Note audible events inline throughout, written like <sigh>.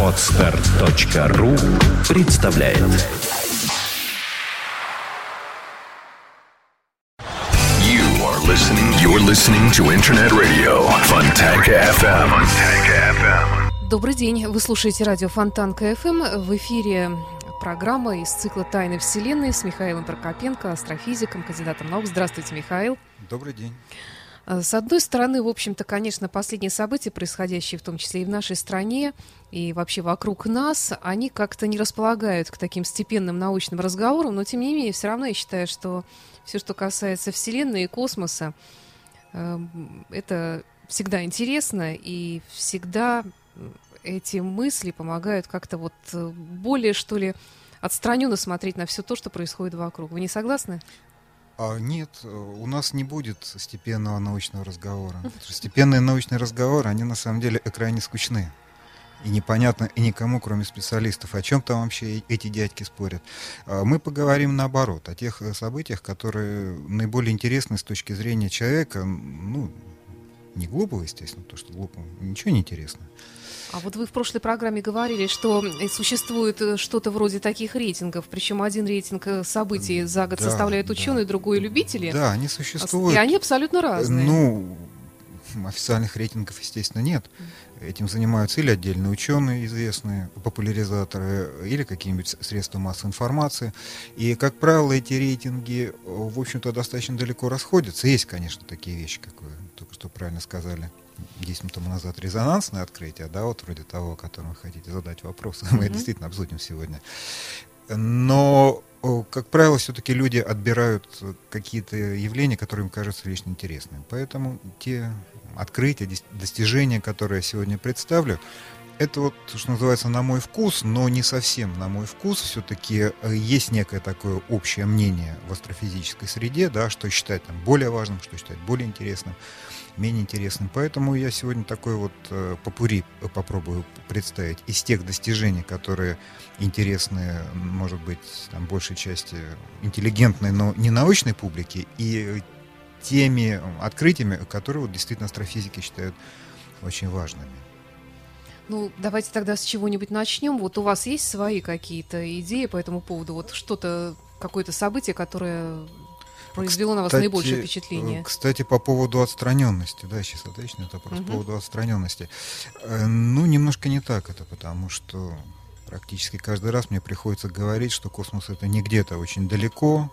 Podster.ru представляет You are listening. You're listening to Internet Radio Fontanka FM. Fontanka FM. Добрый день. Вы слушаете радио Фонтанка FM. В эфире программа из цикла «Тайны Вселенной» с Михаилом Прокопенко, астрофизиком, кандидатом наук. Здравствуйте, Михаил. Добрый день. Э, С одной стороны, в общем-то, конечно, последние события, происходящие в том числе и в нашей стране, и вообще вокруг нас, они как-то не располагают к таким степенным научным разговорам, но тем не менее, все равно я считаю, что все, что касается Вселенной и космоса, эм, это всегда интересно, и всегда эти мысли помогают как-то вот э, более, что ли, отстраненно смотреть на все то, что происходит вокруг. Вы не согласны? А, нет, э, у нас не будет степенного научного разговора. <laughs> Степенные научные разговоры, они на самом деле крайне скучны. И непонятно и никому, кроме специалистов, о чем там вообще эти дядьки спорят. А, Мы поговорим наоборот, о тех э, событиях, которые наиболее интересны с точки зрения человека, ну, не глупого, естественно, то, что глупого, ничего не интересно. А вот вы в прошлой программе говорили, что э, существует э, что-то вроде таких рейтингов, причем один рейтинг э, событий за год Да, составляют да. ученые, другой любители. Да, они существуют. И они абсолютно разные. Ну, официальных рейтингов, естественно, нет. Этим занимаются или отдельные ученые, известные популяризаторы, или какие-нибудь средства массовой информации. И, как правило, эти рейтинги, э, в общем-то, достаточно далеко расходятся. Есть, конечно, такие вещи, как вы только что правильно сказали. 10 минут назад резонансное открытие, да, вот вроде того, о котором вы хотите задать вопрос. <laughs> Мы Мгм. действительно обсудим сегодня. Но, как правило, все-таки люди отбирают э, какие-то явления, которые им кажутся лично интересными. Поэтому те открытия, достижения, которые я сегодня представлю, это вот, что называется, на мой вкус, но не совсем на мой вкус. Все-таки есть некое такое общее мнение в астрофизической среде, да, что считать там более важным, что считать более интересным, менее интересным. Поэтому я сегодня такой вот э, попури попробую представить из тех достижений, которые интересны, может быть, там, большей части интеллигентной, но не научной публики, и теми открытиями, которые вот, действительно астрофизики считают очень важными. Ну, давайте тогда с чего-нибудь начнем. Вот у вас есть свои какие-то идеи по этому поводу? Вот что-то, какое-то событие, которое произвело на вас Кстати, наибольшее э, впечатление? Кстати, по поводу отстраненности, да, сейчас этот вопрос, Мгм. по поводу отстраненности. Э, Ну, немножко не так это, потому что практически каждый раз мне приходится говорить, что космос это не где-то очень далеко,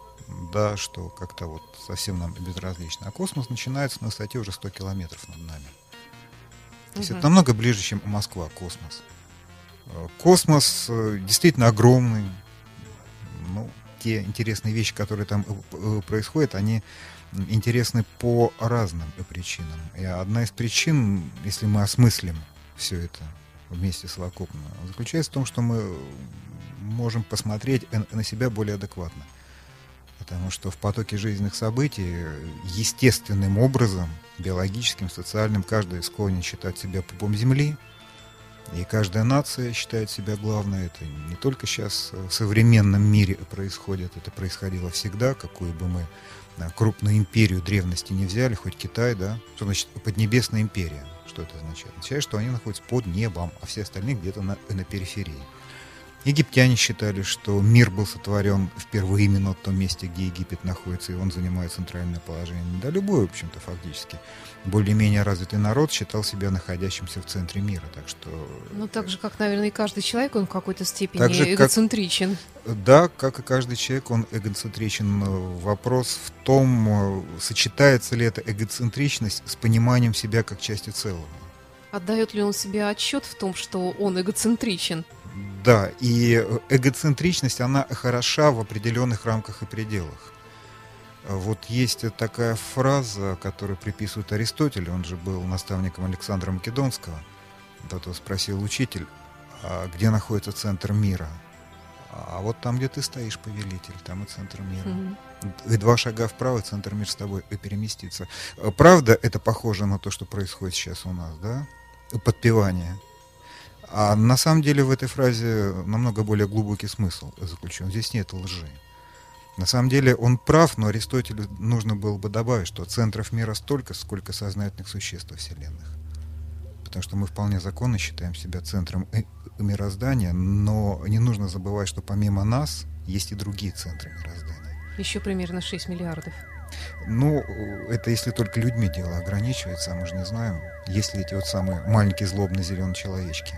да, что как-то вот совсем нам безразлично. А космос начинается на высоте уже 100 километров над нами. То есть Мгм. это намного ближе, чем Москва, космос. Э, Космос действительно огромный. Те интересные вещи, которые там э, э, происходят, они интересны по разным причинам. И одна из причин, если мы осмыслим все это вместе совокупно, заключается в том, что мы можем посмотреть на себя более адекватно. Потому что в потоке жизненных событий естественным образом, биологическим, социальным, каждый склонен считать себя пупом Земли. И каждая нация считает себя главной. Это не только сейчас в современном мире происходит, это происходило всегда, какую бы мы да, крупную империю древности не взяли, хоть Китай, да. Что значит поднебесная империя? Что это означает? Означает, что они находятся под небом, а все остальные где-то на, на периферии. Египтяне считали, что мир был сотворен впервые именно в том месте, где Египет находится, и он занимает центральное положение. Да, любой, в общем-то, фактически. Более-менее развитый народ считал себя находящимся в центре мира. Так что, Ну, так же, как, наверное, и каждый человек, он в какой-то степени Так же, как- эгоцентричен. да, как и каждый человек, он эгоцентричен. Э, Вопрос в том, э, сочетается ли эта эгоцентричность с пониманием себя как части целого. Отдает ли он себе отчет в том, что он эгоцентричен? Да, и эгоцентричность, она хороша в определенных рамках и пределах. Вот есть такая фраза, которую приписывают Аристотелю, он же был наставником Александра Македонского. Вот его спросил учитель, а где находится центр мира? А вот там, где ты стоишь, повелитель, там и центр мира. Мгм. И два шага вправо, центр мира с тобой и переместится. Правда, это похоже на то, что происходит сейчас у нас, да? Подпевание. А на самом деле в этой фразе намного более глубокий смысл заключен. Здесь нет лжи. На самом деле он прав, но Аристотелю нужно было бы добавить, что центров мира столько, сколько сознательных существ во Вселенных. потому что мы вполне законно считаем себя центром мироздания, но не нужно забывать, что помимо нас есть и другие центры мироздания. Еще примерно 6 миллиардов. Ну, это если только людьми дело ограничивается, а мы же не знаем, есть ли эти вот самые маленькие злобные зеленые человечки.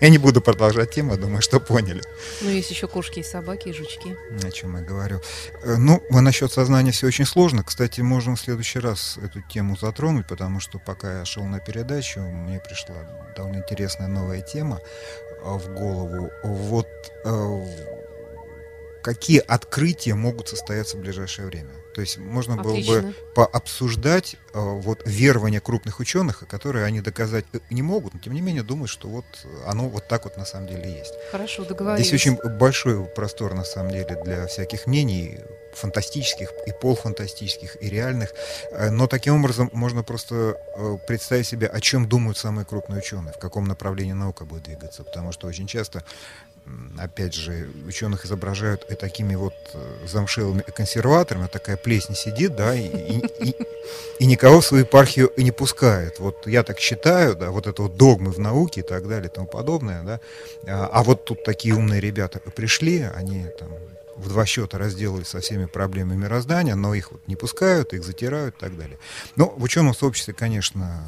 Я не буду продолжать тему, думаю, что поняли. Ну, есть еще кошки и собаки, и жучки. О чем я говорю. Э, ну, насчет сознания все очень сложно. Кстати, можем в следующий раз эту тему затронуть, потому что пока я шел на передачу, мне пришла довольно интересная новая тема э, в голову. Вот э, какие открытия могут состояться в ближайшее время. То есть можно Отлично. было бы пообсуждать э, вот верование крупных ученых, которые они доказать не могут, но тем не менее думают, что вот оно вот так вот на самом деле есть. Хорошо, договорились. Здесь очень большой простор на самом деле для всяких мнений, фантастических и полуфантастических, и реальных. Э, но таким образом можно просто э, представить себе, о чем думают самые крупные ученые, в каком направлении наука будет двигаться. Потому что очень часто опять же, ученых изображают и такими вот э, замшелыми консерваторами, такая плесень сидит, да, и, и, и, и никого в свою епархию и не пускает. Вот я так считаю, да, вот это вот догмы в науке и так далее и тому подобное, да, а, а вот тут такие умные ребята пришли, они там в два счета разделались со всеми проблемами мироздания, но их вот не пускают, их затирают и так далее. Но в ученом сообществе, конечно,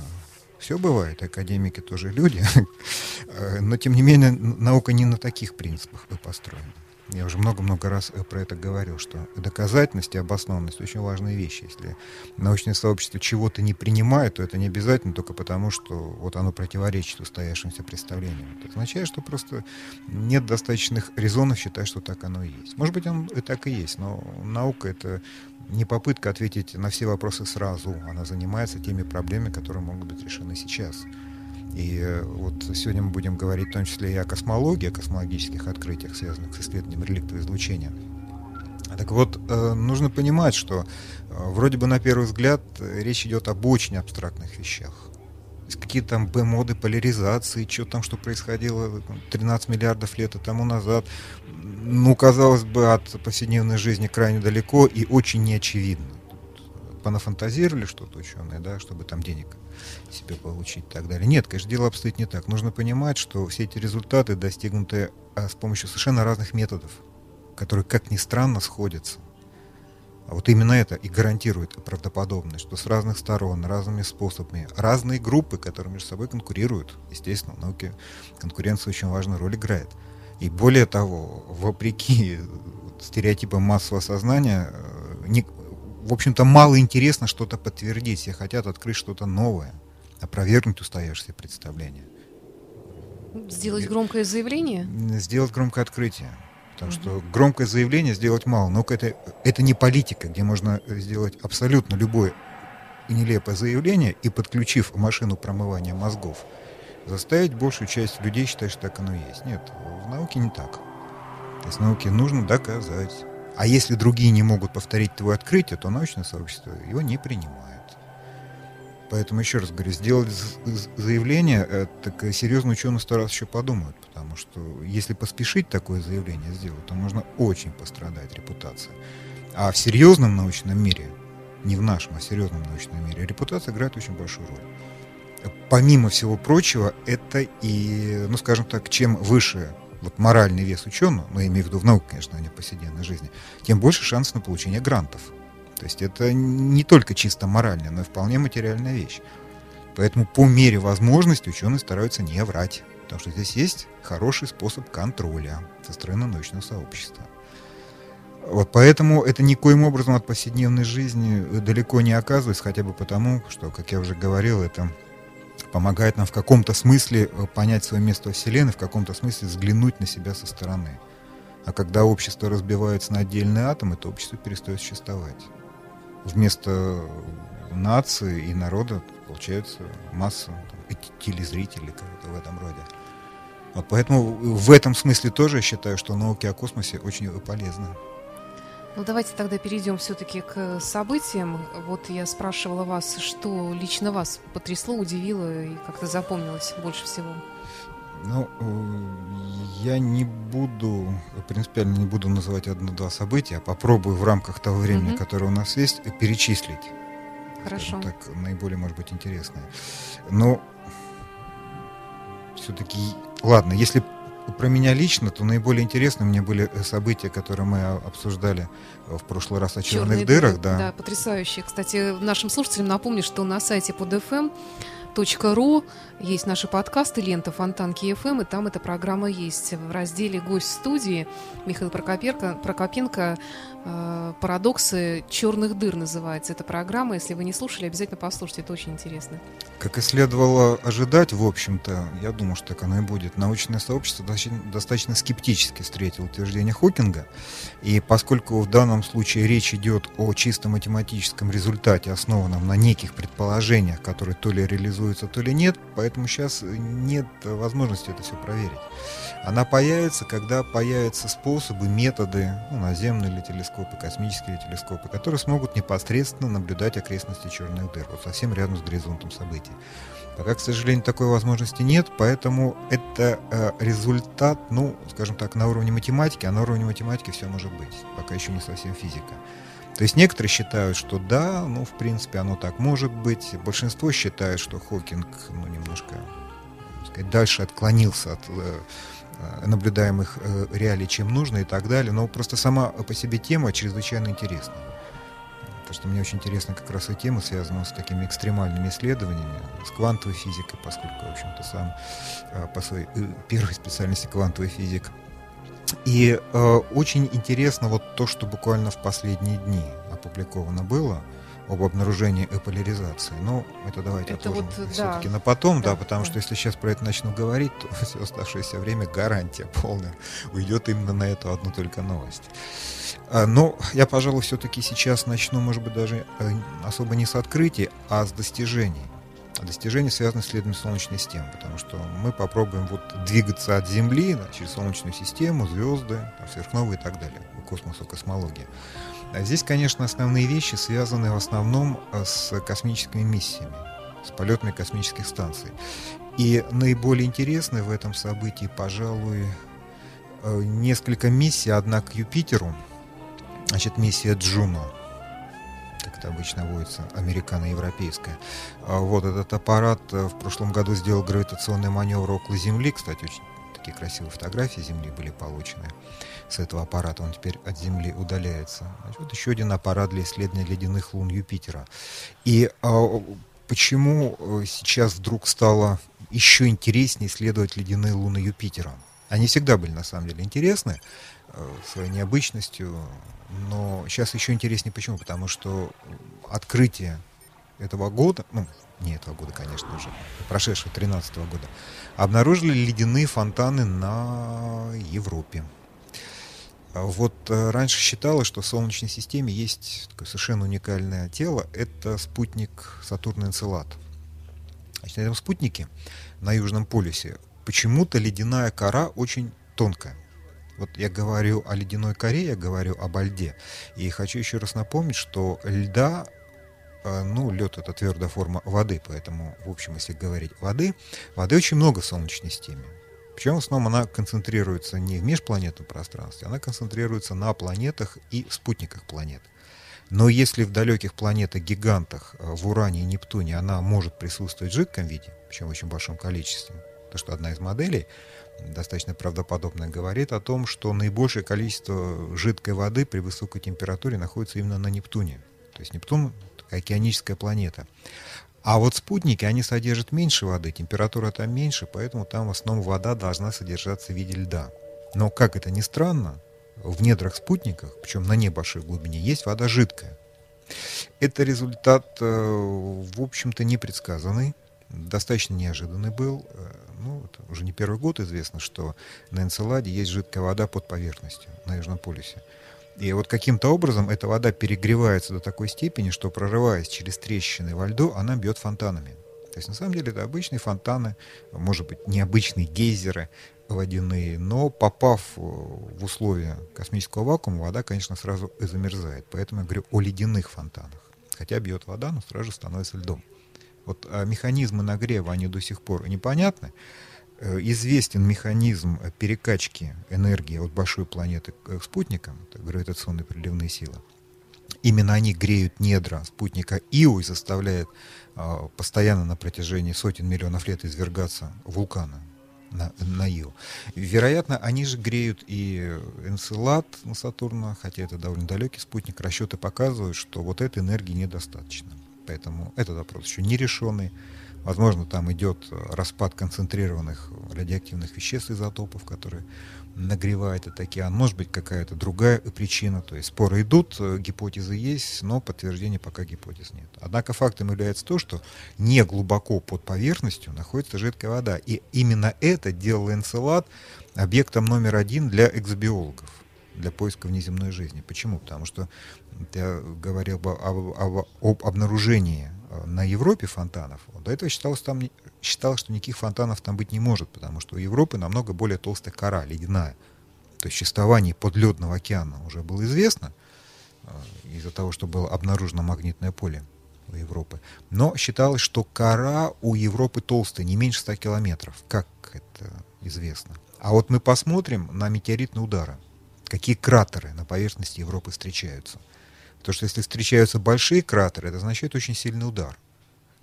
все бывает, академики тоже люди, <laughs> э, но тем не менее наука не на таких принципах построена. Я уже много-много раз э, про это говорил, что доказательность и обоснованность очень важные вещи. Если научное сообщество чего-то не принимает, то это не обязательно только потому, что вот оно противоречит устоявшимся представлениям. Это означает, что просто нет достаточных резонов считать, что так оно и есть. Может быть, оно и так и есть, но наука — это не попытка ответить на все вопросы сразу. Она занимается теми проблемами, которые могут быть решены сейчас. И э, вот сегодня мы будем говорить в том числе и о космологии, о космологических открытиях, связанных с исследованием реликтового излучения. Так вот, э, нужно понимать, что э, вроде бы на первый взгляд речь идет об очень абстрактных вещах. Какие там Б-моды поляризации, что там, что происходило 13 миллиардов лет тому назад. Ну, казалось бы, от повседневной жизни крайне далеко и очень неочевидно. Понафантазировали что-то ученые, да, чтобы там денег себе получить и так далее. Нет, конечно, дело обстоит не так. Нужно понимать, что все эти результаты достигнуты а, с помощью совершенно разных методов, которые, как ни странно, сходятся. А вот именно это и гарантирует правдоподобность, что с разных сторон, разными способами, разные группы, которые между собой конкурируют. Естественно, в науке конкуренция очень важную роль играет. И более того, вопреки <laughs> стереотипам массового сознания, э, в общем-то, мало интересно что-то подтвердить. Все хотят открыть что-то новое опровергнуть устоявшиеся представления. Сделать громкое заявление? Сделать громкое открытие. Потому что громкое заявление сделать мало. Но это, это не политика, где можно сделать абсолютно любое нелепое заявление и, подключив машину промывания мозгов, заставить большую часть людей считать, что так оно и есть. Нет, в науке не так. То есть в науке нужно доказать. А если другие не могут повторить твое открытие, то научное сообщество его не принимает. Поэтому еще раз говорю, сделать заявление, э, так серьезно ученые сто раз еще подумают, потому что если поспешить такое заявление сделать, то можно очень пострадать репутация. А в серьезном научном мире, не в нашем, а в серьезном научном мире, репутация играет очень большую роль. Помимо всего прочего, это и, ну скажем так, чем выше вот моральный вес ученого, но ну, имею в виду в науке, конечно, а не в повседневной жизни, тем больше шансов на получение грантов. То есть это не только чисто моральная, но и вполне материальная вещь. Поэтому по мере возможности ученые стараются не врать. Потому что здесь есть хороший способ контроля со стороны научного сообщества. Вот поэтому это никоим образом от повседневной жизни далеко не оказывается, хотя бы потому, что, как я уже говорил, это помогает нам в каком-то смысле понять свое место во Вселенной, в каком-то смысле взглянуть на себя со стороны. А когда общество разбивается на отдельные атомы, то общество перестает существовать вместо нации и народа получается масса там, телезрителей в этом роде. Вот поэтому в этом смысле тоже я считаю, что науки о космосе очень полезны. Ну, давайте тогда перейдем все-таки к событиям. Вот я спрашивала вас, что лично вас потрясло, удивило и как-то запомнилось больше всего. Ну, э, я не буду, принципиально не буду называть одно-два события, а попробую в рамках того времени, mm-hmm. которое у нас есть, перечислить. Хорошо. так, наиболее, может быть, интересные. Но все-таки, ладно, если про меня лично, то наиболее интересны мне были э, события, которые мы обсуждали э, в прошлый раз о черных Черные дырах. дыры, да. да, потрясающие. Кстати, нашим слушателям напомню, что на сайте подфм ру есть наши подкасты «Лента Фонтанки ФМ», и там эта программа есть. В разделе «Гость студии» Михаил Прокопенко, Прокопенко «Парадоксы черных дыр» называется эта программа. Если вы не слушали, обязательно послушайте, это очень интересно. Как и следовало ожидать, в общем-то, я думаю, что так оно и будет, научное сообщество достаточно, достаточно скептически встретило утверждение Хокинга, и поскольку в данном случае речь идет о чисто математическом результате, основанном на неких предположениях, которые то ли реализуются, то ли нет, поэтому сейчас нет возможности это все проверить. Она появится, когда появятся способы, методы, ну, наземные или телескопы, космические или телескопы, которые смогут непосредственно наблюдать окрестности черных дыр, вот совсем рядом с горизонтом событий. Пока, к сожалению, такой возможности нет, поэтому это э, результат, ну, скажем так, на уровне математики, а на уровне математики все может быть, пока еще не совсем физика. То есть некоторые считают, что да, ну, в принципе, оно так может быть. Большинство считает, что Хокинг, ну, немножко, сказать, дальше отклонился от э, наблюдаемых э, реалий, чем нужно и так далее. Но просто сама по себе тема чрезвычайно интересна. Потому что мне очень интересна как раз и тема, связанная с такими экстремальными исследованиями, с квантовой физикой, поскольку, в общем-то, сам по своей первой специальности квантовый физик. И э, очень интересно вот то, что буквально в последние дни опубликовано было об обнаружении эполяризации. Но это давайте это отложим вот, все-таки да. на потом, да, да потому да. что если сейчас про это начну говорить, то <laughs> все оставшееся время гарантия полная уйдет именно на эту одну только новость. А, но я, пожалуй, все-таки сейчас начну, может быть, даже э, особо не с открытий, а с достижений. Достижения связаны с исследованием Солнечной системы, потому что мы попробуем вот двигаться от Земли да, через Солнечную систему, звезды, сверхновые и так далее, космосу, космология. А здесь, конечно, основные вещи связаны в основном э, с космическими миссиями, с полетами космических станций. И наиболее интересное в этом событии, пожалуй, э, несколько миссий, одна к Юпитеру, значит, миссия Джуно – как это обычно водится, американо-европейская. А вот этот аппарат э, в прошлом году сделал гравитационный маневр около Земли. Кстати, очень такие красивые фотографии Земли были получены с этого аппарата. Он теперь от Земли удаляется. Значит, вот еще один аппарат для исследования ледяных лун Юпитера. И а, почему э, сейчас вдруг стало еще интереснее исследовать ледяные луны Юпитера? Они всегда были на самом деле интересны э, своей необычностью, но сейчас еще интереснее почему? Потому что открытие этого года, ну, не этого года, конечно же, прошедшего 13 -го года, обнаружили ледяные фонтаны на Европе. Вот э, раньше считалось, что в Солнечной системе есть такое совершенно уникальное тело. Это спутник Сатурн Энцелад. Значит, на этом спутнике на Южном полюсе почему-то ледяная кора очень тонкая. Вот я говорю о ледяной коре, я говорю об льде. И хочу еще раз напомнить, что льда ну, лед это твердая форма воды, поэтому, в общем, если говорить воды, воды очень много в Солнечной системе. Причем в основном она концентрируется не в межпланетном пространстве, она концентрируется на планетах и спутниках планет. Но если в далеких планетах-гигантах, э, в Уране и Нептуне, она может присутствовать в жидком виде, причем в очень большом количестве, то что одна из моделей достаточно правдоподобно говорит о том, что наибольшее количество жидкой воды при высокой температуре находится именно на Нептуне. То есть Нептун — океаническая планета. А вот спутники, они содержат меньше воды, температура там меньше, поэтому там в основном вода должна содержаться в виде льда. Но, как это ни странно, в недрах спутников, причем на небольшой глубине, есть вода жидкая. Это результат, э, в общем-то, непредсказанный, достаточно неожиданный был. Э, ну, уже не первый год известно, что на Энцеладе есть жидкая вода под поверхностью на Южном полюсе. И вот каким-то образом эта вода перегревается до такой степени, что прорываясь через трещины во льду, она бьет фонтанами. То есть на самом деле это обычные фонтаны, может быть, необычные гейзеры водяные, но попав в условия космического вакуума, вода, конечно, сразу замерзает. Поэтому я говорю о ледяных фонтанах. Хотя бьет вода, но сразу становится льдом. Вот а механизмы нагрева, они до сих пор непонятны. Э, известен механизм перекачки энергии от большой планеты к спутникам, это гравитационные приливные силы. Именно они греют недра спутника Ио и заставляют э, постоянно на протяжении сотен миллионов лет извергаться вулканы на, на Ио. Вероятно, они же греют и Энцелад на Сатурна, хотя это довольно далекий спутник. Расчеты показывают, что вот этой энергии недостаточно. Поэтому этот вопрос еще не решенный. Возможно, там идет распад концентрированных радиоактивных веществ изотопов, которые нагревает этот океан. Может быть, какая-то другая причина. То есть споры идут, э, гипотезы есть, но подтверждения пока гипотез нет. Однако фактом является то, что не глубоко под поверхностью находится жидкая вода. И именно это делало Энцелад объектом номер один для экзобиологов для поиска внеземной жизни. Почему? Потому что я говорил бы об, об, об обнаружении э, на Европе фонтанов. До этого считалось, там, считалось, что никаких фонтанов там быть не может, потому что у Европы намного более толстая кора, ледяная. То есть существование подледного океана уже было известно э, из-за того, что было обнаружено магнитное поле у Европы. Но считалось, что кора у Европы толстая, не меньше 100 километров. Как это известно? А вот мы посмотрим на метеоритные удары. Какие кратеры на поверхности Европы встречаются. Потому что если встречаются большие кратеры, это означает очень сильный удар.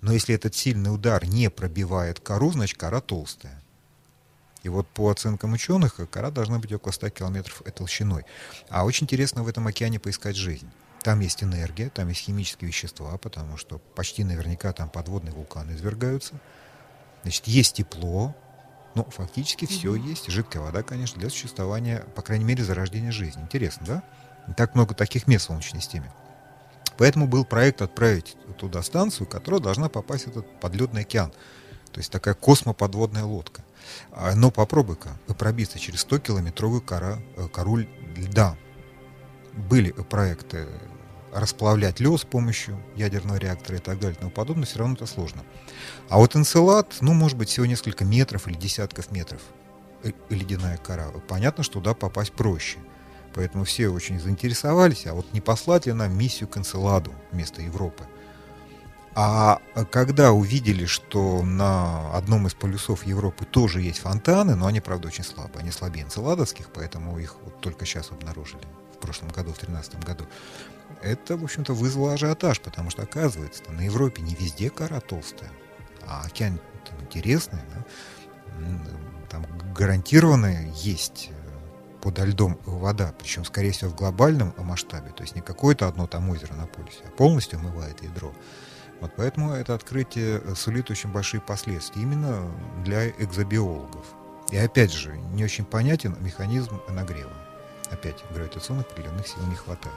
Но если этот сильный удар не пробивает кору, значит кора толстая. И вот по оценкам ученых, кора должна быть около 100 километров толщиной. А очень интересно в этом океане поискать жизнь. Там есть энергия, там есть химические вещества, потому что почти наверняка там подводные вулканы извергаются. Значит, есть тепло, ну, фактически mm-hmm. все есть. Жидкая вода, конечно, для существования, по крайней мере, зарождения жизни. Интересно, да? Не так много таких мест в Солнечной системе. Поэтому был проект отправить туда станцию, которая должна попасть в этот подледный океан. То есть такая космоподводная лодка. А, но попробуй-ка пробиться через 100-километровую кора, э, кору льда. Были проекты расплавлять лед с помощью ядерного реактора и так далее тому подобное, все равно это сложно. А вот Энцелад, ну, может быть, всего несколько метров или десятков метров э, ледяная кора. Понятно, что туда попасть проще. Поэтому все очень заинтересовались, а вот не послать ли нам миссию к Энцеладу вместо Европы. А когда увидели, что на одном из полюсов Европы тоже есть фонтаны, но они, правда, очень слабые, они слабее энцеладовских, поэтому их вот только сейчас обнаружили, в прошлом году, в 2013 году, это, в общем-то, вызвало ажиотаж, потому что, оказывается, на Европе не везде кора толстая, а океан интересный, да? там гарантированно есть подо льдом вода, причем, скорее всего, в глобальном масштабе, то есть не какое-то одно там озеро на полюсе, а полностью омывает ядро. Вот поэтому это открытие сулит очень большие последствия именно для экзобиологов. И опять же, не очень понятен механизм нагрева. Опять гравитационных определенных сил не хватает.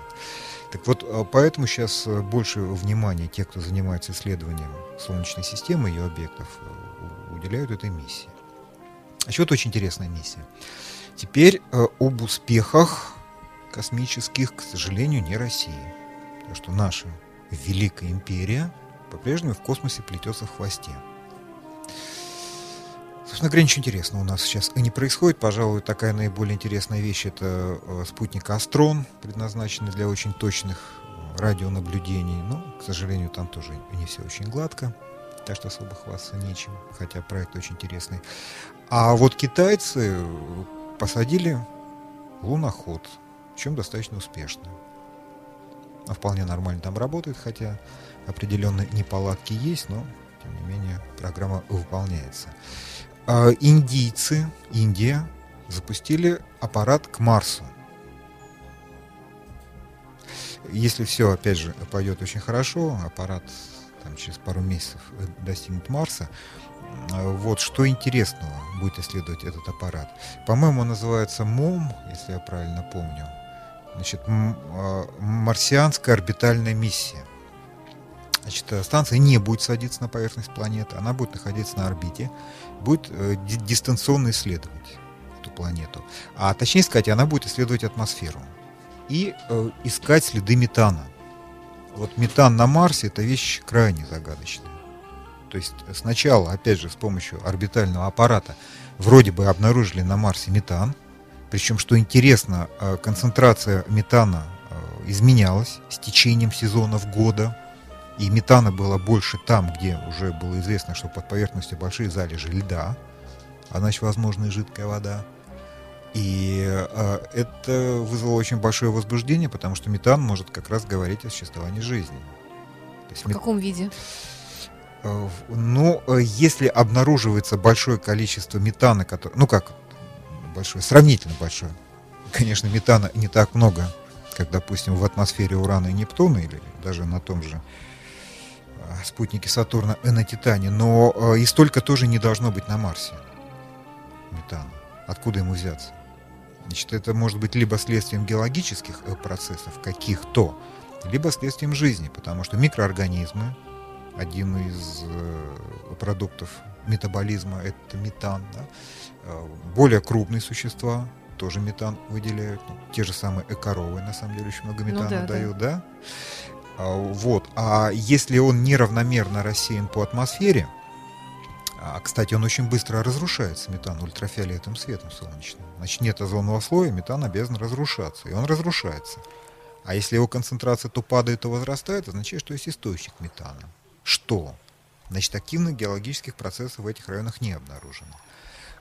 Так вот, а поэтому сейчас больше внимания те, кто занимается исследованием Солнечной системы и ее объектов, уделяют этой миссии. Еще вот очень интересная миссия. Теперь э, об успехах космических, к сожалению, не России. Потому что наша Великая Империя по-прежнему в космосе плетется в хвосте. Собственно говоря, ничего интересного у нас сейчас и не происходит. Пожалуй, такая наиболее интересная вещь – это э, спутник «Астрон», предназначенный для очень точных радионаблюдений. Но, к сожалению, там тоже не все очень гладко, так что особо хвастаться нечем, хотя проект очень интересный. А вот китайцы посадили луноход, чем достаточно успешно. Он вполне нормально там работает, хотя определенные неполадки есть, но тем не менее программа выполняется. А индийцы, Индия, запустили аппарат к Марсу. Если все, опять же, пойдет очень хорошо, аппарат там, через пару месяцев достигнет Марса, вот что интересного будет исследовать этот аппарат. По-моему, называется МОМ, если я правильно помню. Значит, а, марсианская орбитальная миссия. Значит, э, станция не будет садиться на поверхность планеты, она будет находиться на орбите, будет э, дистанционно исследовать эту планету. А точнее сказать, она будет исследовать атмосферу и э, искать следы метана. Вот метан на Марсе это вещь крайне загадочная. То есть сначала, опять же, с помощью орбитального аппарата вроде бы обнаружили на Марсе метан, причем, что интересно, э, концентрация метана э, изменялась с течением сезонов года, и метана было больше там, где уже было известно, что под поверхностью большие залежи льда, а значит, возможно, и жидкая вода. И э, это вызвало очень большое возбуждение, потому что метан может как раз говорить о существовании жизни. То есть в мет... каком виде? Э, ну, э, если обнаруживается большое количество метана, который, ну как, большое, сравнительно большое, конечно, метана не так много, как, допустим, в атмосфере Урана и Нептуна или даже на том же э, спутнике Сатурна и на Титане, но и столько тоже не должно быть на Марсе метана. Откуда ему взяться? Значит, это может быть либо следствием геологических процессов каких-то, либо следствием жизни, потому что микроорганизмы, один из э, продуктов метаболизма это метан. Да? Э, более крупные существа тоже метан выделяют. Ну, те же самые экоровые, на самом деле, очень много ну метана ну, да, дают, да. да? А, вот. А если он неравномерно рассеян по атмосфере, а, кстати, он очень быстро разрушается, метан, ультрафиолетовым светом солнечным. Значит, нет озонового слоя, метан обязан разрушаться, и он разрушается. А если его концентрация то падает, то возрастает, означает, что есть источник метана что? Значит, активных геологических процессов в этих районах не обнаружено.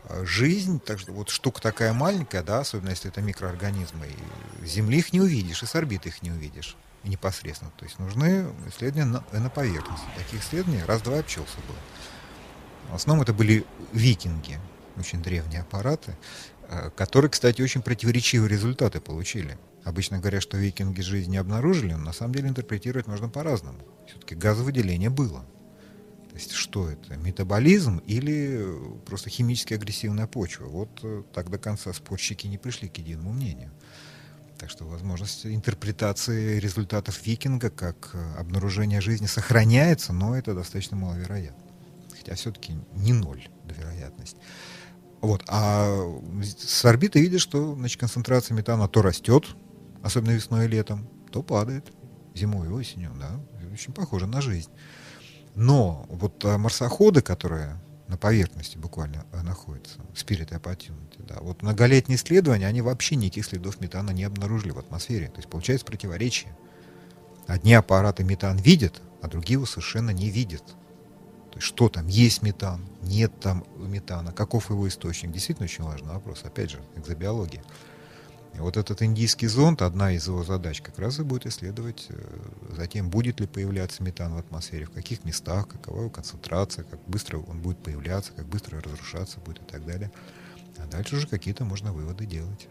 А жизнь, так что вот штука такая маленькая, да, особенно если это микроорганизмы, и Земли их не увидишь, и с орбиты их не увидишь непосредственно. То есть нужны исследования на, на поверхности. Таких исследований раз-два обчелся было. В основном это были викинги, очень древние аппараты, э, которые, кстати, очень противоречивые результаты получили. Обычно говорят, что викинги жизнь не обнаружили, но на самом деле интерпретировать можно по-разному. Все-таки газовыделение было. То есть что это? Метаболизм или просто химически агрессивная почва? Вот э, так до конца спорщики не пришли к единому мнению. Так что возможность интерпретации результатов викинга как э, обнаружение жизни сохраняется, но это достаточно маловероятно. Хотя все-таки не ноль вероятность. Вот. А с орбиты видишь, что значит, концентрация метана то растет, особенно весной и летом, то падает зимой и осенью, да, очень похоже на жизнь. Но вот а, марсоходы, которые на поверхности буквально а, находятся, Spirit Opportunity, да, вот многолетние исследования, они вообще никаких следов метана не обнаружили в атмосфере. То есть получается противоречие. Одни аппараты метан видят, а другие его совершенно не видят. То есть что там, есть метан, нет там метана, каков его источник. Действительно очень важный вопрос. Опять же, экзобиология. И вот этот индийский зонд, одна из его задач как раз и будет исследовать э, затем, будет ли появляться метан в атмосфере, в каких местах, какова его концентрация, как быстро он будет появляться, как быстро разрушаться будет и так далее. А дальше уже какие-то можно выводы делать.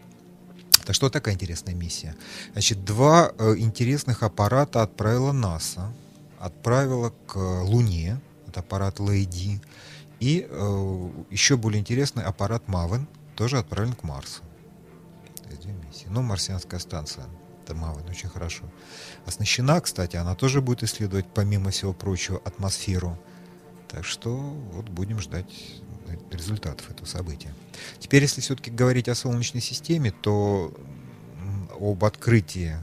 Так что такая интересная миссия. Значит, два э, интересных аппарата отправила НАСА. Отправила к Луне, это аппарат Лейди, и э, еще более интересный аппарат Мавен, тоже отправлен к Марсу две миссии. Ну, марсианская станция Термавен очень хорошо оснащена, кстати. Она тоже будет исследовать, помимо всего прочего, атмосферу. Так что вот будем ждать результатов этого события. Теперь, если все-таки говорить о Солнечной системе, то об открытии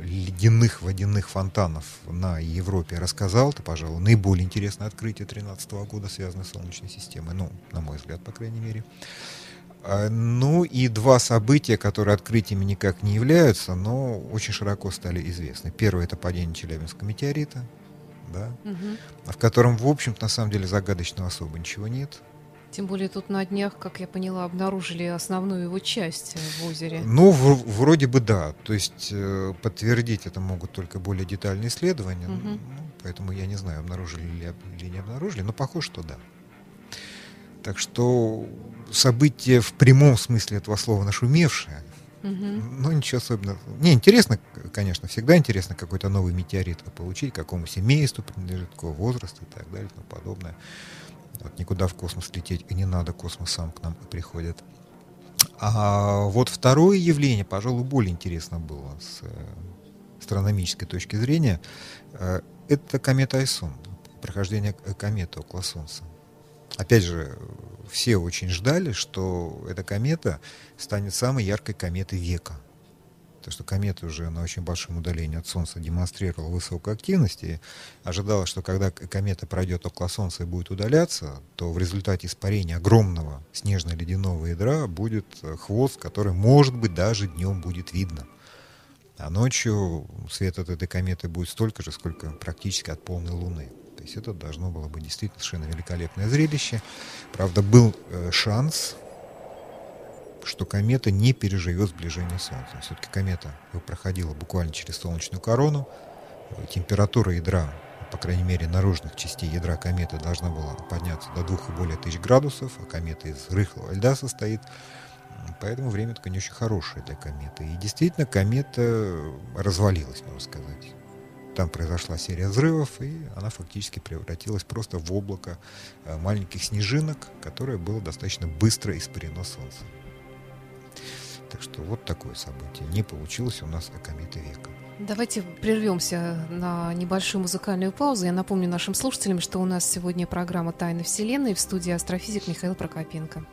ледяных водяных фонтанов на Европе рассказал, это, пожалуй, наиболее интересное открытие 2013 года, связанное с Солнечной системой, ну, на мой взгляд, по крайней мере. А, ну и два события, которые открытиями никак не являются, но очень широко стали известны. Первое это падение Челябинского метеорита, да, угу. в котором, в общем-то, на самом деле загадочного особо ничего нет. Тем более тут на днях, как я поняла, обнаружили основную его часть в озере. Ну, в, вроде бы да. То есть э, подтвердить это могут только более детальные исследования. Угу. Ну, поэтому я не знаю, обнаружили ли или не обнаружили, но похоже, что да. Так что событие в прямом смысле этого слова нашумевшее. Угу. Ну, ничего особенного. Не, интересно, конечно, всегда интересно какой-то новый метеорит получить, какому семейству принадлежит, какого возраста и так далее и тому подобное. Вот никуда в космос лететь и не надо, космос сам к нам приходит. А вот второе явление, пожалуй, более интересно было с э, астрономической точки зрения. Э, это комета Айсон, прохождение кометы около Солнца. Опять же, все очень ждали, что эта комета станет самой яркой кометой века. То, что комета уже на очень большом удалении от Солнца демонстрировала высокую активность, и ожидалось, что когда комета пройдет около Солнца и будет удаляться, то в результате испарения огромного снежно-ледяного ядра будет э, хвост, который, может быть, даже днем будет видно. А ночью свет от этой кометы будет столько же, сколько практически от полной Луны. То есть это должно было быть действительно совершенно великолепное зрелище. Правда, был э, шанс, что комета не переживет сближение Солнца. Все-таки комета проходила буквально через солнечную корону, температура ядра, по крайней мере, наружных частей ядра кометы должна была подняться до двух и более тысяч градусов, а комета из рыхлого льда состоит. Поэтому время не очень хорошее для кометы. И действительно, комета развалилась, можно сказать. Там произошла серия взрывов, и она фактически превратилась просто в облако э, маленьких снежинок, которое было достаточно быстро испарено Солнцем. Так что вот такое событие. Не получилось у нас комете века. Давайте прервемся на небольшую музыкальную паузу. Я напомню нашим слушателям, что у нас сегодня программа «Тайны Вселенной» в студии астрофизик Михаил Прокопенко.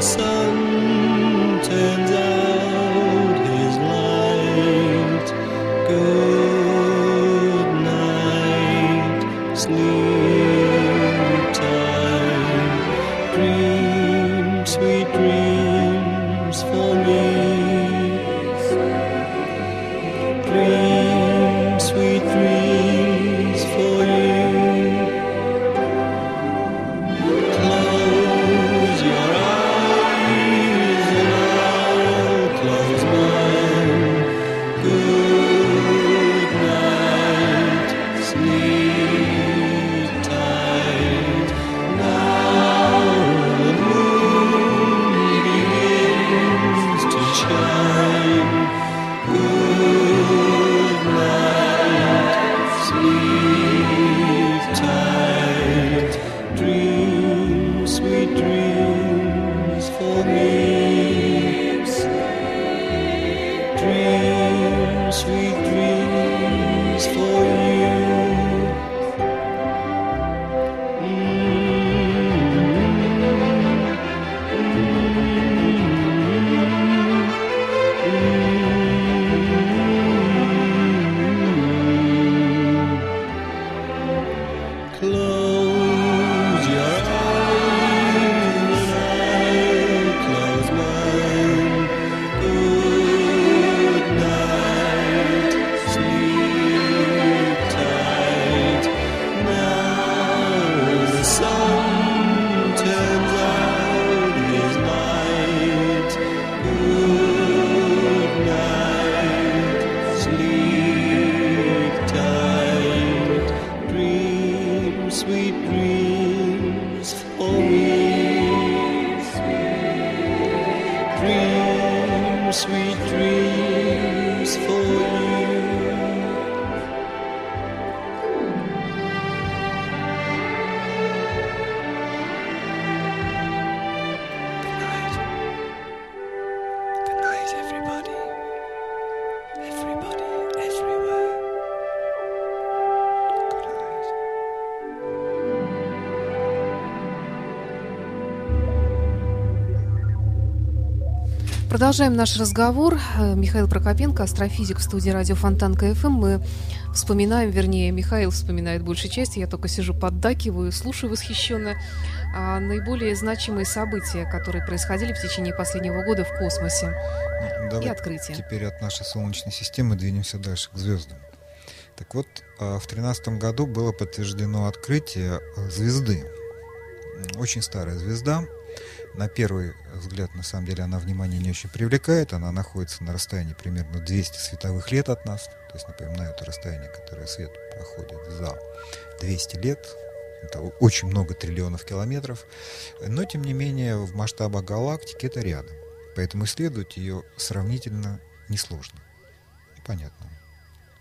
so Продолжаем наш разговор. Э, Михаил Прокопенко, астрофизик в студии радио Фонтан КФМ. Мы вспоминаем, вернее, Михаил вспоминает большей части, я только сижу, поддакиваю, слушаю восхищенно а наиболее значимые события, которые происходили в течение последнего года в космосе ну, Давай и открытия. Теперь от нашей Солнечной системы двинемся дальше к звездам. Так вот, а, в 2013 году было подтверждено открытие э, звезды. Очень старая звезда, на первый взгляд, на самом деле, она внимание не очень привлекает. Она находится на расстоянии примерно 200 световых лет от нас. То есть, напоминаю, это расстояние, которое свет проходит за 200 лет. Это очень много триллионов километров. Но, тем не менее, в масштабах галактики это рядом. Поэтому исследовать ее сравнительно несложно. Понятно.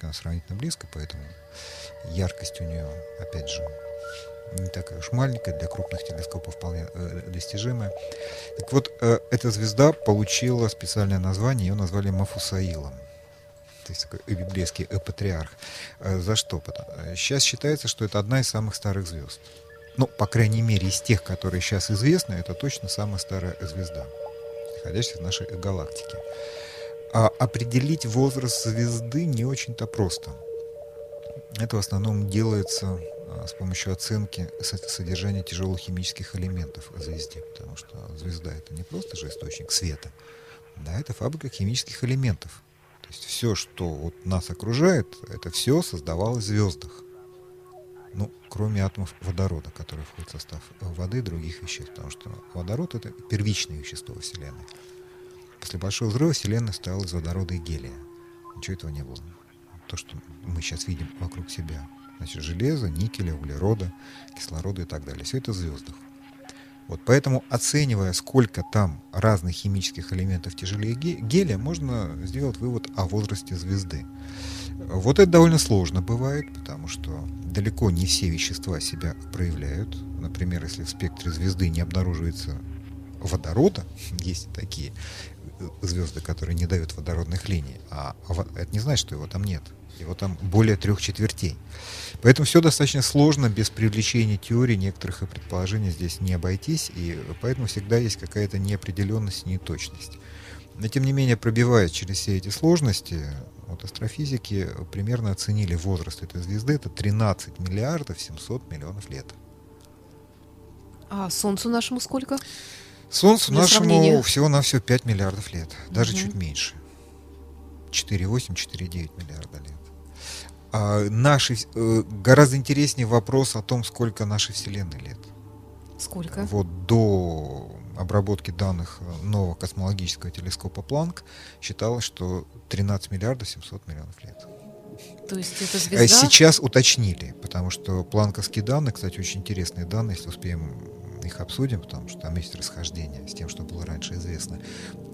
Она сравнительно близко, поэтому яркость у нее, опять же, не такая уж маленькая, для крупных телескопов вполне э, достижимая. Так вот, э, эта звезда получила специальное название, ее назвали Мафусаилом. то есть такой библейский патриарх. За что? Сейчас считается, что это одна из самых старых звезд. Ну, по крайней мере, из тех, которые сейчас известны, это точно самая старая звезда, находящаяся в нашей галактике. А определить возраст звезды не очень-то просто. Это в основном делается с помощью оценки содержания тяжелых химических элементов в звезде, потому что звезда это не просто же источник света, да, это фабрика химических элементов. То есть все, что вот нас окружает, это все создавалось в звездах. Ну, кроме атомов водорода, которые входят в состав воды и других веществ, потому что водород это первичное вещество Вселенной. После Большого взрыва Вселенная стала из водорода и гелия. Ничего этого не было. То, что мы сейчас видим вокруг себя. Значит, железа, никеля, углерода, кислорода и так далее. Все это в звездах. Вот поэтому, оценивая, сколько там разных химических элементов тяжелее гелия, можно сделать вывод о возрасте звезды. Вот это довольно сложно бывает, потому что далеко не все вещества себя проявляют. Например, если в спектре звезды не обнаруживается водорода, <laughs> есть такие звезды, которые не дают водородных линий, а это не значит, что его там нет. Его там более трех четвертей. Поэтому все достаточно сложно, без привлечения теории некоторых предположений здесь не обойтись, и поэтому всегда есть какая-то неопределенность и неточность. Но тем не менее, пробиваясь через все эти сложности, вот астрофизики примерно оценили возраст этой звезды, это 13 миллиардов 700 миллионов лет. А Солнцу нашему сколько? Солнцу Для нашему сравнения. всего-навсего 5 миллиардов лет, даже угу. чуть меньше. 4,8-4,9 миллиарда лет. А наши, э, гораздо интереснее вопрос о том, сколько нашей Вселенной лет. Сколько? Вот до обработки данных нового космологического телескопа Планк считалось, что 13 миллиардов 700 миллионов лет. То есть это а звезда? Сейчас уточнили, потому что планковские данные, кстати, очень интересные данные, если успеем их обсудим, потому что там есть расхождение с тем, что было раньше известно.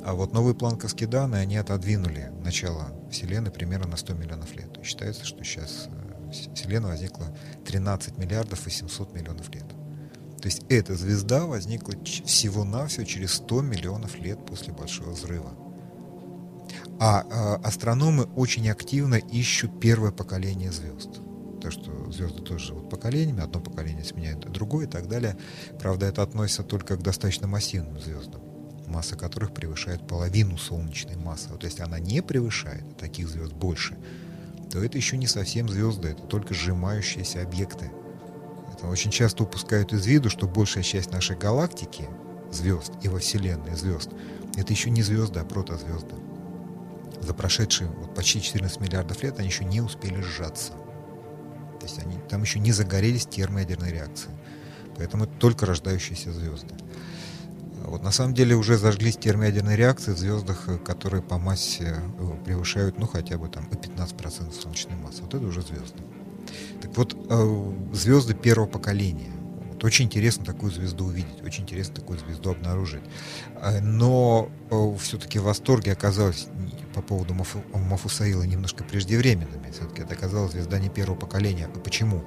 А вот новые планковские данные, они отодвинули начало Вселенной примерно на 100 миллионов лет. И считается, что сейчас э, Вселенная возникла 13 миллиардов 800 миллионов лет. То есть эта звезда возникла всего-навсего через 100 миллионов лет после Большого взрыва. А э, астрономы очень активно ищут первое поколение звезд то, что звезды тоже живут поколениями, одно поколение сменяет другое и так далее. Правда, это относится только к достаточно массивным звездам, масса которых превышает половину солнечной массы. Вот если она не превышает, таких звезд больше, то это еще не совсем звезды, это только сжимающиеся объекты. Это очень часто упускают из виду, что большая часть нашей галактики, звезд и во Вселенной звезд, это еще не звезды, а протозвезды. За прошедшие вот, почти 14 миллиардов лет они еще не успели сжаться. То есть они там еще не загорелись термоядерной реакции. Поэтому это только рождающиеся звезды. Вот на самом деле уже зажглись термоядерные реакции в звездах, которые по массе э, превышают, ну, хотя бы там 15% солнечной массы. Вот это уже звезды. Так вот, э, звезды первого поколения. Очень интересно такую звезду увидеть, очень интересно такую звезду обнаружить. Э, но все-таки в восторге оказалось по поводу Мафу, Мафусаила немножко преждевременными. Все-таки это оказалась звезда не первого поколения. А почему?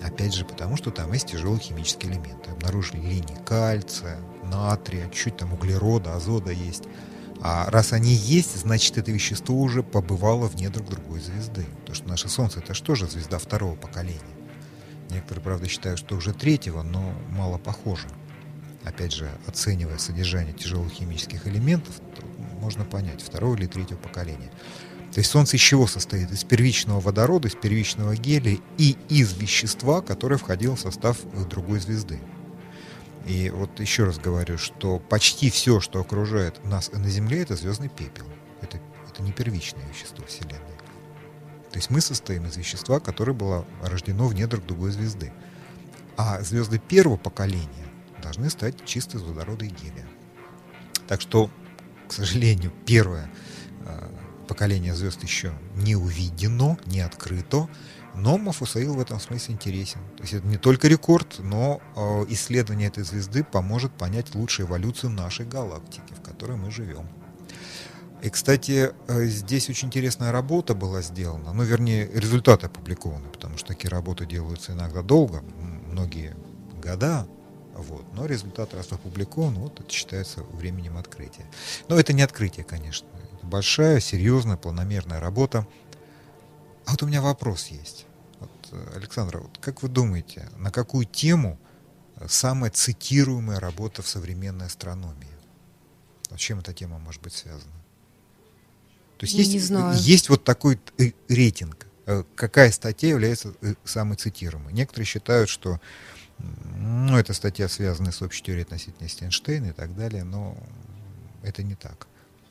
Опять же, потому что там есть тяжелые химические элементы. Обнаружили линии кальция, натрия, чуть там углерода, азота есть. А раз они есть, значит, это вещество уже побывало в недрах другой звезды. Потому что наше Солнце это что же звезда второго поколения. Некоторые, правда, считают, что уже третьего, но мало похоже. Опять же, оценивая содержание тяжелых химических элементов, можно понять, второго или третьего поколения. То есть Солнце из чего состоит? Из первичного водорода, из первичного гелия и из вещества, которое входило в состав другой звезды. И вот еще раз говорю, что почти все, что окружает нас на Земле, это звездный пепел. Это, это не первичное вещество Вселенной. То есть мы состоим из вещества, которое было рождено в недрах другой звезды. А звезды первого поколения должны стать чисто из водорода и гелия. Так что к сожалению, первое э, поколение звезд еще не увидено, не открыто, но Мафусаил в этом смысле интересен. То есть это не только рекорд, но э, исследование этой звезды поможет понять лучше эволюцию нашей галактики, в которой мы живем. И, кстати, э, здесь очень интересная работа была сделана, ну, вернее, результаты опубликованы, потому что такие работы делаются иногда долго, многие года, вот. Но результат раз опубликован, вот это считается временем открытия. Но это не открытие, конечно. Это большая, серьезная, планомерная работа А вот у меня вопрос есть. Вот, э, Александра, вот как вы думаете, на какую тему э, самая цитируемая работа в современной астрономии? Чем эта тема может быть связана? То есть Я есть, не знаю. есть вот такой э, рейтинг. Э, Какая статья является э, самой цитируемой? Некоторые считают, что ну, эта статья связана с общей теорией относительности Эйнштейна и так далее, но это не так.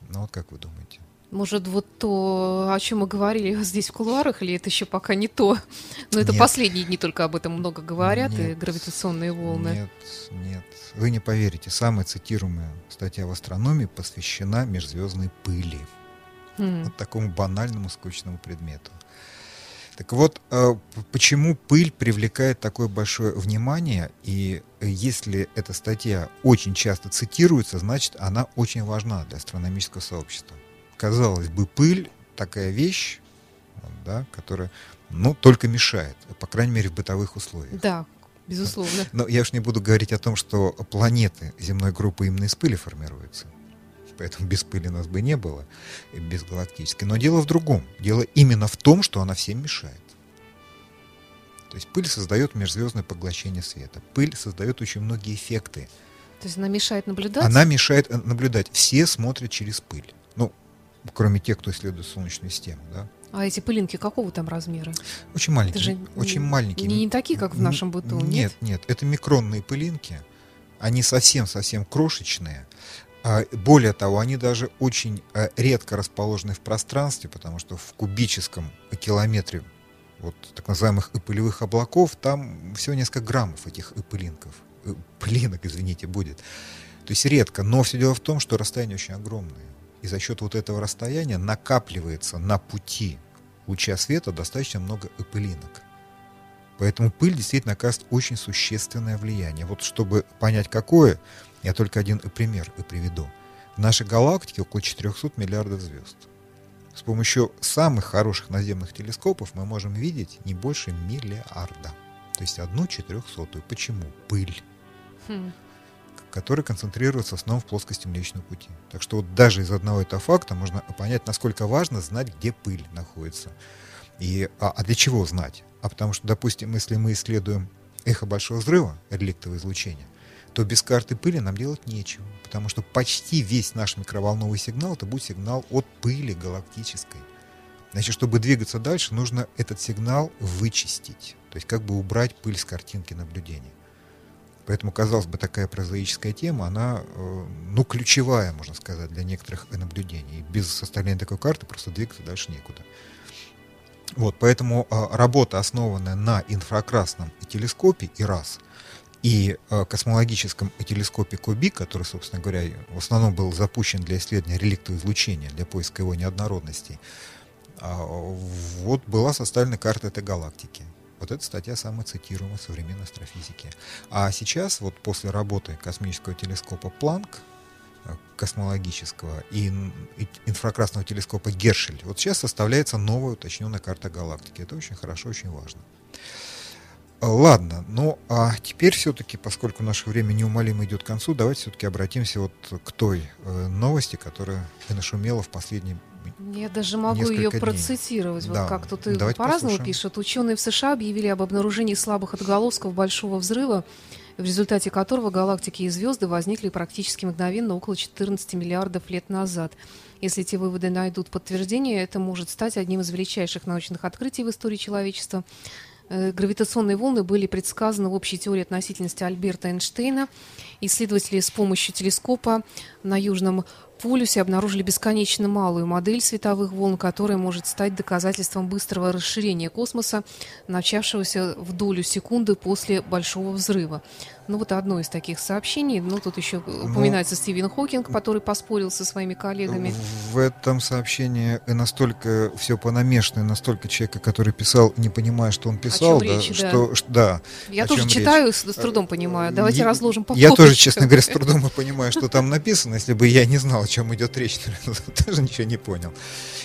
Ну вот как вы думаете? Может, вот то, о чем мы говорили <laughs> здесь в кулуарах, или это еще пока не то? <laughs> Но это Нет. последние дни только об этом много говорят, и Нет. гравитационные волны. Нет, нет. Вы не поверите, самая цитируемая статья в астрономии посвящена межзвездной пыли. М. Вот такому банальному, скучному предмету. Так вот, э, почему пыль привлекает такое большое внимание, и э, если эта статья очень часто цитируется, значит, она очень важна для астрономического сообщества. Казалось бы, пыль такая вещь, да, которая, ну, только мешает, по крайней мере, в бытовых условиях. Да, безусловно. Но я уж не буду говорить о том, что планеты земной группы именно из пыли формируются. Поэтому без пыли нас бы не было, без галактической. Но дело в другом. Дело именно в том, что она всем мешает. То есть пыль создает межзвездное поглощение света. Пыль создает очень многие эффекты. То есть она мешает наблюдать? Она мешает э, наблюдать. Все смотрят через пыль. Ну, кроме тех, кто исследует Солнечную систему. Да? А эти пылинки какого там размера? Очень маленькие. же очень не- маленькие. не- не такие, как в нашем быту, Нет, нет? нет. Это микронные пылинки. Они совсем-совсем крошечные. А, Более того, они даже очень э, редко расположены в пространстве, потому что в кубическом километре вот так называемых пылевых облаков там всего несколько граммов этих пылинков. Пылинок, извините, будет. То есть редко. Но все дело в том, что расстояние очень огромное. И за счет вот этого расстояния накапливается на пути луча света достаточно много пылинок. Поэтому пыль действительно оказывает очень существенное влияние. Вот чтобы понять, какое, я только один пример и приведу. В нашей галактике около 400 миллиардов звезд. С помощью самых хороших наземных телескопов мы можем видеть не больше миллиарда. То есть одну четырехсотую. Почему? Пыль Хм. который концентрируется в основном в плоскости Млечного Пути. Так что вот даже из одного этого факта можно понять, насколько важно знать, где пыль находится. И, а, а для чего знать? А потому что, допустим, если мы исследуем эхо Большого Взрыва, реликтовое излучение, то без карты пыли нам делать нечего. Потому что почти весь наш микроволновый сигнал это будет сигнал от пыли галактической. Значит, чтобы двигаться дальше, нужно этот сигнал вычистить. То есть как бы убрать пыль с картинки наблюдения. Поэтому, казалось бы, такая прозаическая тема, она, э, ну, ключевая, можно сказать, для некоторых наблюдений. И без составления такой карты просто двигаться дальше некуда. Вот, поэтому э, работа, основанная на инфракрасном телескопе ИРАС и э, космологическом телескопе Кубик, который, собственно говоря, в основном был запущен для исследования реликтового излучения, для поиска его неоднородностей, а, вот была составлена карта этой галактики. Вот эта статья самая цитируемая в современной астрофизике. А сейчас, вот после работы космического телескопа Планк, э, космологического, и инфракрасного телескопа Гершель, вот сейчас составляется новая уточненная карта галактики. Это очень хорошо, очень важно. Ладно, ну а теперь все-таки, поскольку наше время неумолимо идет к концу, давайте все-таки обратимся вот к той э, новости, которая нашумела в последние Я даже могу ее дней. процитировать. Да, Вот как тут и по-разному пишут. Ученые в США объявили об обнаружении слабых отголосков большого взрыва, в результате которого галактики и звезды возникли практически мгновенно около 14 миллиардов лет назад. Если эти выводы найдут подтверждение, это может стать одним из величайших научных открытий в истории человечества. Э, Гравитационные волны были предсказаны в общей теории относительности Альберта Эйнштейна. Исследователи с помощью телескопа на Южном полюсе обнаружили бесконечно малую модель световых волн, которая может стать доказательством быстрого расширения космоса, начавшегося в долю секунды после Большого взрыва. Ну вот одно из таких сообщений. Ну тут еще упоминается Стивен Хокинг, который поспорил со своими коллегами. В этом сообщении настолько все понамешано, настолько человека, который писал, не понимая, что он писал, да, речь, да. что, да. Я тоже чем речь. читаю, с, трудом понимаю. Давайте Я- разложим по Я тоже, честно говоря, с трудом понимаю, что там написано. Если бы я не знал, о чем идет речь, <laughs> тоже ничего не понял.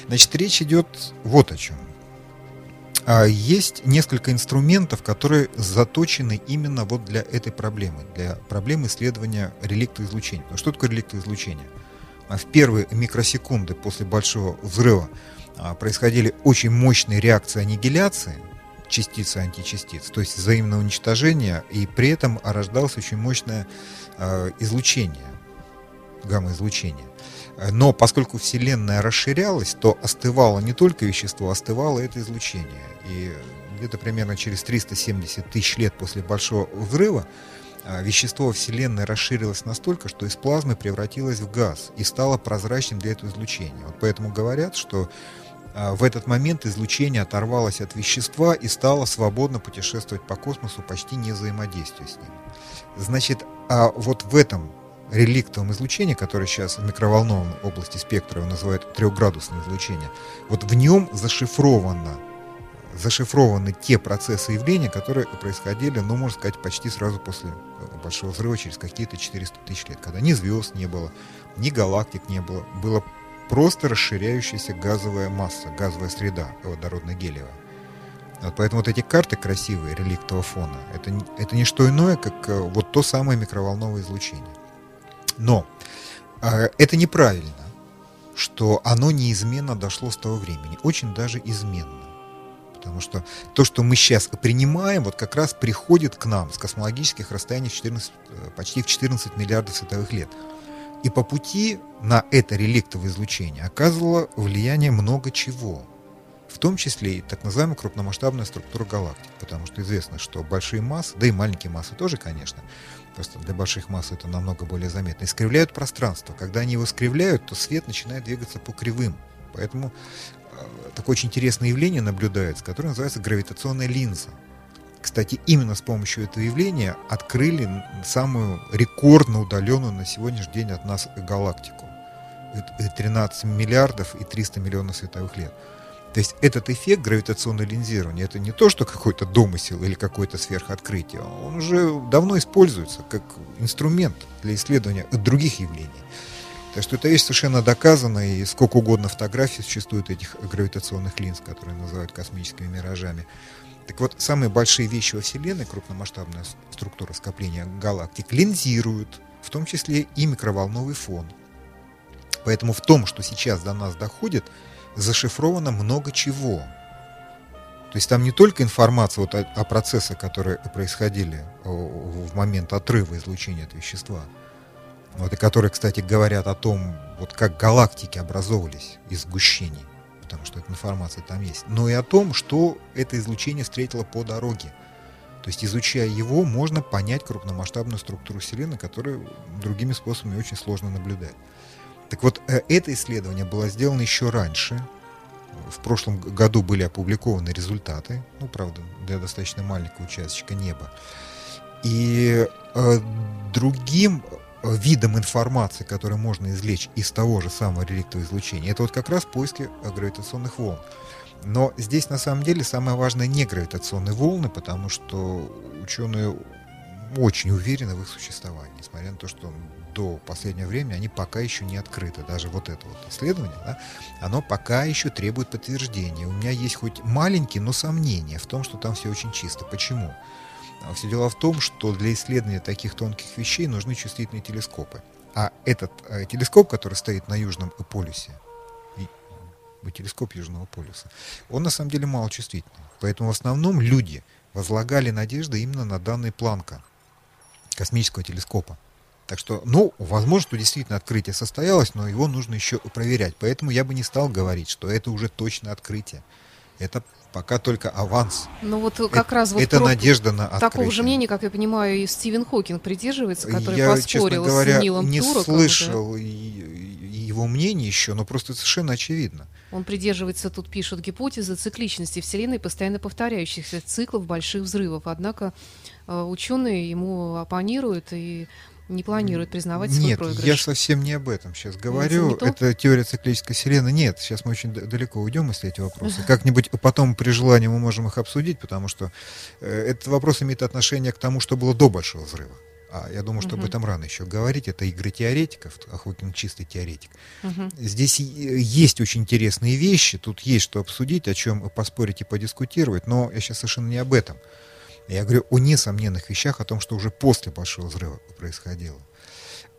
Значит, речь идет вот о чем. А, Есть несколько инструментов, которые заточены именно вот для этой проблемы, для проблемы исследования реликтового излучения. Ну, что такое реликтовое излучение? А В первые микросекунды после большого взрыва а, происходили очень мощные реакции аннигиляции частиц и античастиц, то есть взаимного уничтожения, и при этом рождалось очень мощное излучение, гамма-излучение. Но поскольку Вселенная расширялась, то остывало не только вещество, остывало это излучение. И где-то примерно через 370 тысяч лет после Большого взрыва а, вещество Вселенной расширилось настолько, что из плазмы превратилось в газ и стало прозрачным для этого излучения. Вот поэтому говорят, что а, в этот момент излучение оторвалось от вещества и стало свободно путешествовать по космосу, почти не взаимодействуя с ним. Значит, а вот в этом реликтовом излучении, которое сейчас в микроволновом области спектра называют трехградусное излучение, вот в нем зашифровано зашифрованы те процессы явления, которые происходили, ну, можно сказать, почти сразу после э, Большого взрыва, через какие-то 400 тысяч лет, когда ни звезд не было, ни галактик не было, было просто расширяющаяся газовая масса, газовая среда водородно-гелиевая. Вот поэтому вот эти карты красивые, реликтового фона, это, это не что иное, как э, вот то самое микроволновое излучение. Но э, это неправильно, что оно неизменно дошло с того времени, очень даже изменно. Потому что то, что мы сейчас принимаем, вот как раз приходит к нам с космологических расстояний 14, э, почти в 14 миллиардов световых лет. И по пути на это реликтовое излучение оказывало влияние много чего. В том числе и так называемая крупномасштабная структура галактик. Потому что известно, что большие массы, да и маленькие массы тоже, конечно, просто для больших масс это намного более заметно, искривляют пространство. Когда они его искривляют, то свет начинает двигаться по кривым. Поэтому такое очень интересное явление наблюдается, которое называется гравитационная линза. Кстати, именно с помощью этого явления открыли самую рекордно удаленную на сегодняшний день от нас галактику. 13 миллиардов и 300 миллионов световых лет. То есть этот эффект гравитационного линзирования, это не то, что какой-то домысел или какое-то сверхоткрытие. Он уже давно используется как инструмент для исследования других явлений. Так что это вещь совершенно доказана, и сколько угодно фотографий существует этих гравитационных линз, которые называют космическими миражами. Так вот, самые большие вещи во Вселенной, крупномасштабная структура скопления галактик, линзируют, в том числе и микроволновый фон. Поэтому в том, что сейчас до нас доходит, зашифровано много чего. То есть там не только информация вот о, о процессах, которые происходили в момент отрыва излучения от вещества, вот, и которые, кстати, говорят о том, вот как галактики образовывались из сгущений, потому что эта информация там есть, но и о том, что это излучение встретило по дороге. То есть, изучая его, можно понять крупномасштабную структуру Вселенной, которую другими способами очень сложно наблюдать. Так вот, э, это исследование было сделано еще раньше. В прошлом году были опубликованы результаты, ну, правда, для достаточно маленького участочка неба. И э, другим видом информации, который можно извлечь из того же самого реликтового излучения, это вот как раз поиски гравитационных волн. Но здесь на самом деле самое важное не гравитационные волны, потому что ученые очень уверены в их существовании, несмотря на то, что до последнего времени они пока еще не открыты. Даже вот это вот исследование, да, оно пока еще требует подтверждения. У меня есть хоть маленькие, но сомнения в том, что там все очень чисто. Почему? А все дело в том, что для исследования таких тонких вещей нужны чувствительные телескопы. А этот э, телескоп, который стоит на Южном полюсе, и, телескоп Южного полюса, он на самом деле мало чувствительный. Поэтому в основном люди возлагали надежды именно на данные Планка, космического телескопа. Так что, ну, возможно, что действительно открытие состоялось, но его нужно еще проверять. Поэтому я бы не стал говорить, что это уже точно открытие. Это пока только аванс. Ну вот как это, раз вот это надежда на открытие. Такого же мнения, как я понимаю, и Стивен Хокинг придерживается, который я, поспорил честно говоря, с Нилом не Туроком. слышал Да? его мнение еще, но просто совершенно очевидно. Он придерживается, тут пишут, гипотезы цикличности Вселенной, постоянно повторяющихся циклов больших взрывов. Однако ученые ему оппонируют и не планируют признавать свой Нет, проигрыш. я совсем не об этом сейчас говорю. то? Это теория циклической вселенной. Нет, сейчас мы очень далеко уйдем, если эти вопросы. <laughs> Как-нибудь потом при желании мы можем их обсудить, потому что э, этот вопрос имеет отношение к тому, что было до Большого взрыва. А я думаю, что об Мгм. этом рано еще говорить. Это игры теоретиков, а Хокинг чистый теоретик. Мгм. Здесь и- есть очень интересные вещи, тут есть что обсудить, о чем поспорить и подискутировать, но я сейчас совершенно не об этом. Я говорю о несомненных вещах, о том, что уже после Большого взрыва происходило.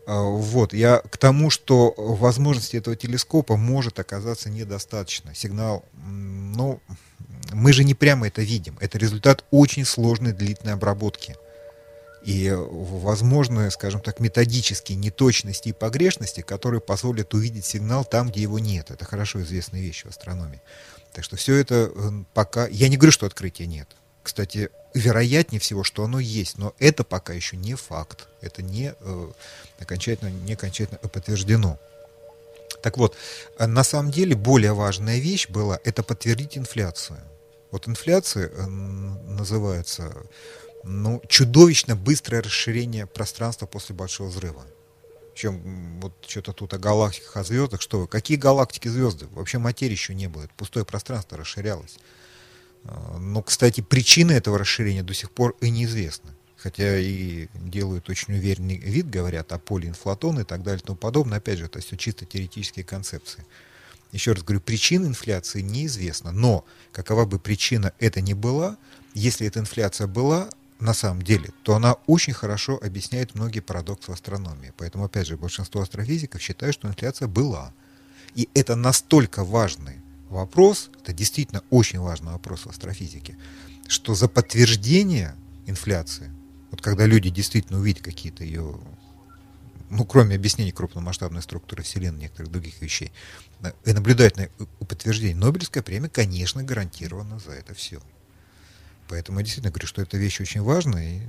А, вот, я к тому, что возможности этого телескопа может оказаться недостаточно. Сигнал, ну, мы же не прямо это видим. Это результат очень сложной длительной обработки. И возможны, скажем так, методические неточности и погрешности, которые позволят увидеть сигнал там, где его нет. Это хорошо известная вещь в астрономии. Так что все это пока... Я не говорю, что открытия нет. Кстати, вероятнее всего, что оно есть, но это пока еще не факт. Это не э, окончательно, не окончательно подтверждено. Так вот, на самом деле более важная вещь была это подтвердить инфляцию. Вот инфляция э, называется ну, чудовищно быстрое расширение пространства после Большого взрыва. Причем вот что-то тут о галактиках, о звездах. Что вы? Какие галактики, звезды? Вообще материи еще не было. Это пустое пространство расширялось. А, но, кстати, причины этого расширения до сих пор и неизвестны. Хотя и делают очень уверенный вид, говорят о поле инфлатона и так далее и тому подобное. Опять же, это все чисто теоретические концепции. Еще раз говорю, причина инфляции неизвестна. Но какова бы причина это ни была, если эта инфляция была, на самом деле, то она очень хорошо объясняет многие парадоксы в астрономии. Поэтому, опять же, большинство астрофизиков считают, что инфляция была. И это настолько важный вопрос, это действительно очень важный вопрос в астрофизике, что за подтверждение инфляции, вот когда люди действительно увидят какие-то ее, ну, кроме объяснений крупномасштабной структуры Вселенной, некоторых других вещей, и наблюдательное подтверждение, Нобелевская премия, конечно, гарантирована за это все. Поэтому я действительно говорю, что эта вещь очень важная, и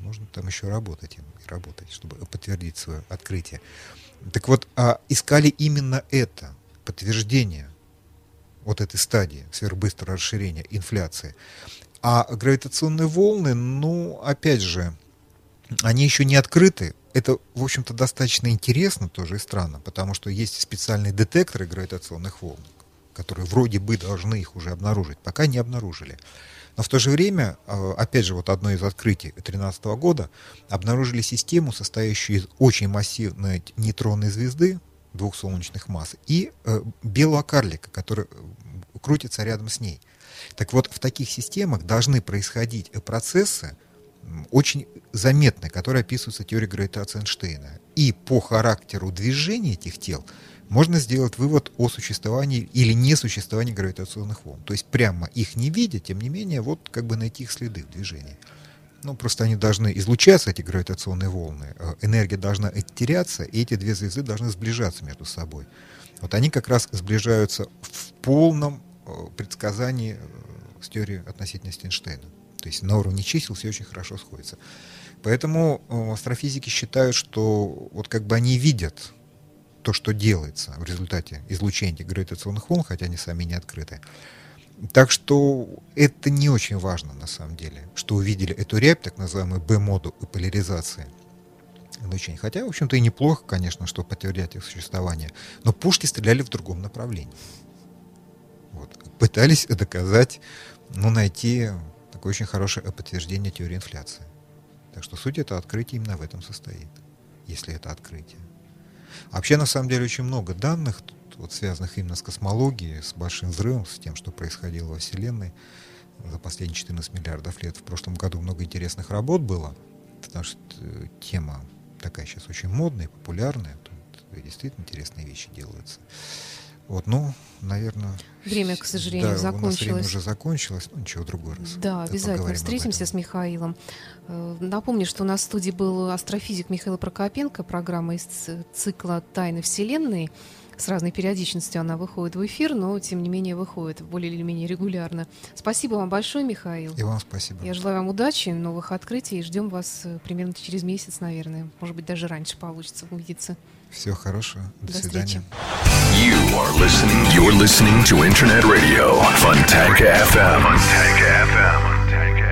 нужно там еще работать и работать, чтобы подтвердить свое открытие. Так вот, а искали именно это, подтверждение вот этой стадии сверхбыстрого расширения инфляции. А гравитационные волны, ну, опять же, они еще не открыты. Это, в общем-то, достаточно интересно тоже и странно, потому что есть специальные детекторы гравитационных волн, которые вроде бы должны их уже обнаружить, пока не обнаружили. Но в то же время, а, опять же, вот одно из открытий 2013 года, обнаружили систему, состоящую из очень массивной нейтронной звезды, двух солнечных масс, и э, белого карлика, который э, крутится рядом с ней. Так вот, в таких системах должны происходить процессы, очень заметные, которые описываются теорией гравитации Эйнштейна. И по характеру движения этих тел можно сделать вывод о существовании или несуществовании гравитационных волн. То есть прямо их не видя, тем не менее, вот как бы найти их следы в движении. Ну, просто они должны излучаться, эти гравитационные волны, э, энергия должна теряться, и эти две звезды должны сближаться между собой. Вот они как раз сближаются в полном э, предсказании э, с теорией относительности Эйнштейна. То есть на уровне чисел все очень хорошо сходится. Поэтому астрофизики считают, что вот как бы они видят то, что делается в результате излучения гравитационных волн, хотя они сами не открыты. Так что это не очень важно на самом деле, что увидели эту рябь, так называемую B-моду и поляризации излучения. Хотя, в общем-то, и неплохо, конечно, что подтвердят их существование. Но пушки стреляли в другом направлении. Вот. Пытались доказать, ну, найти такое очень хорошее подтверждение теории инфляции. Так что суть этого открытия именно в этом состоит, если это открытие. Вообще, на самом деле, очень много данных, вот, связанных именно с космологией, с большим взрывом, с тем, что происходило во Вселенной за последние 14 миллиардов лет. В прошлом году много интересных работ было, потому что э, тема такая сейчас очень модная, популярная. Тут действительно интересные вещи делаются. Вот, ну, наверное... Время, к сожалению, да, закончилось. У нас время уже закончилось, ну ничего, другой раз. Да, обязательно встретимся с Михаилом. Э, напомню, что у нас в студии был астрофизик Михаил Прокопенко, программа из цикла «Тайны Вселенной». С разной периодичностью она выходит в эфир, но, тем не менее, выходит более или менее регулярно. Спасибо вам большое, Михаил. И вам спасибо. Я желаю вам удачи, новых открытий, и ждем вас э, примерно через месяц, наверное. Может быть, даже раньше получится увидеться. Всего хорошего. До, До свидания. You are listening, you're listening to Internet Radio, Fontanka FM. Fontanka FM.